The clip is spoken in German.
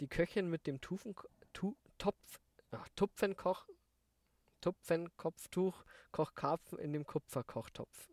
Die Köchin mit dem Tufen, tu, Topf, ach, Tupfenkoch, Tupfenkopftuch kocht Karpfen in dem Kupferkochtopf.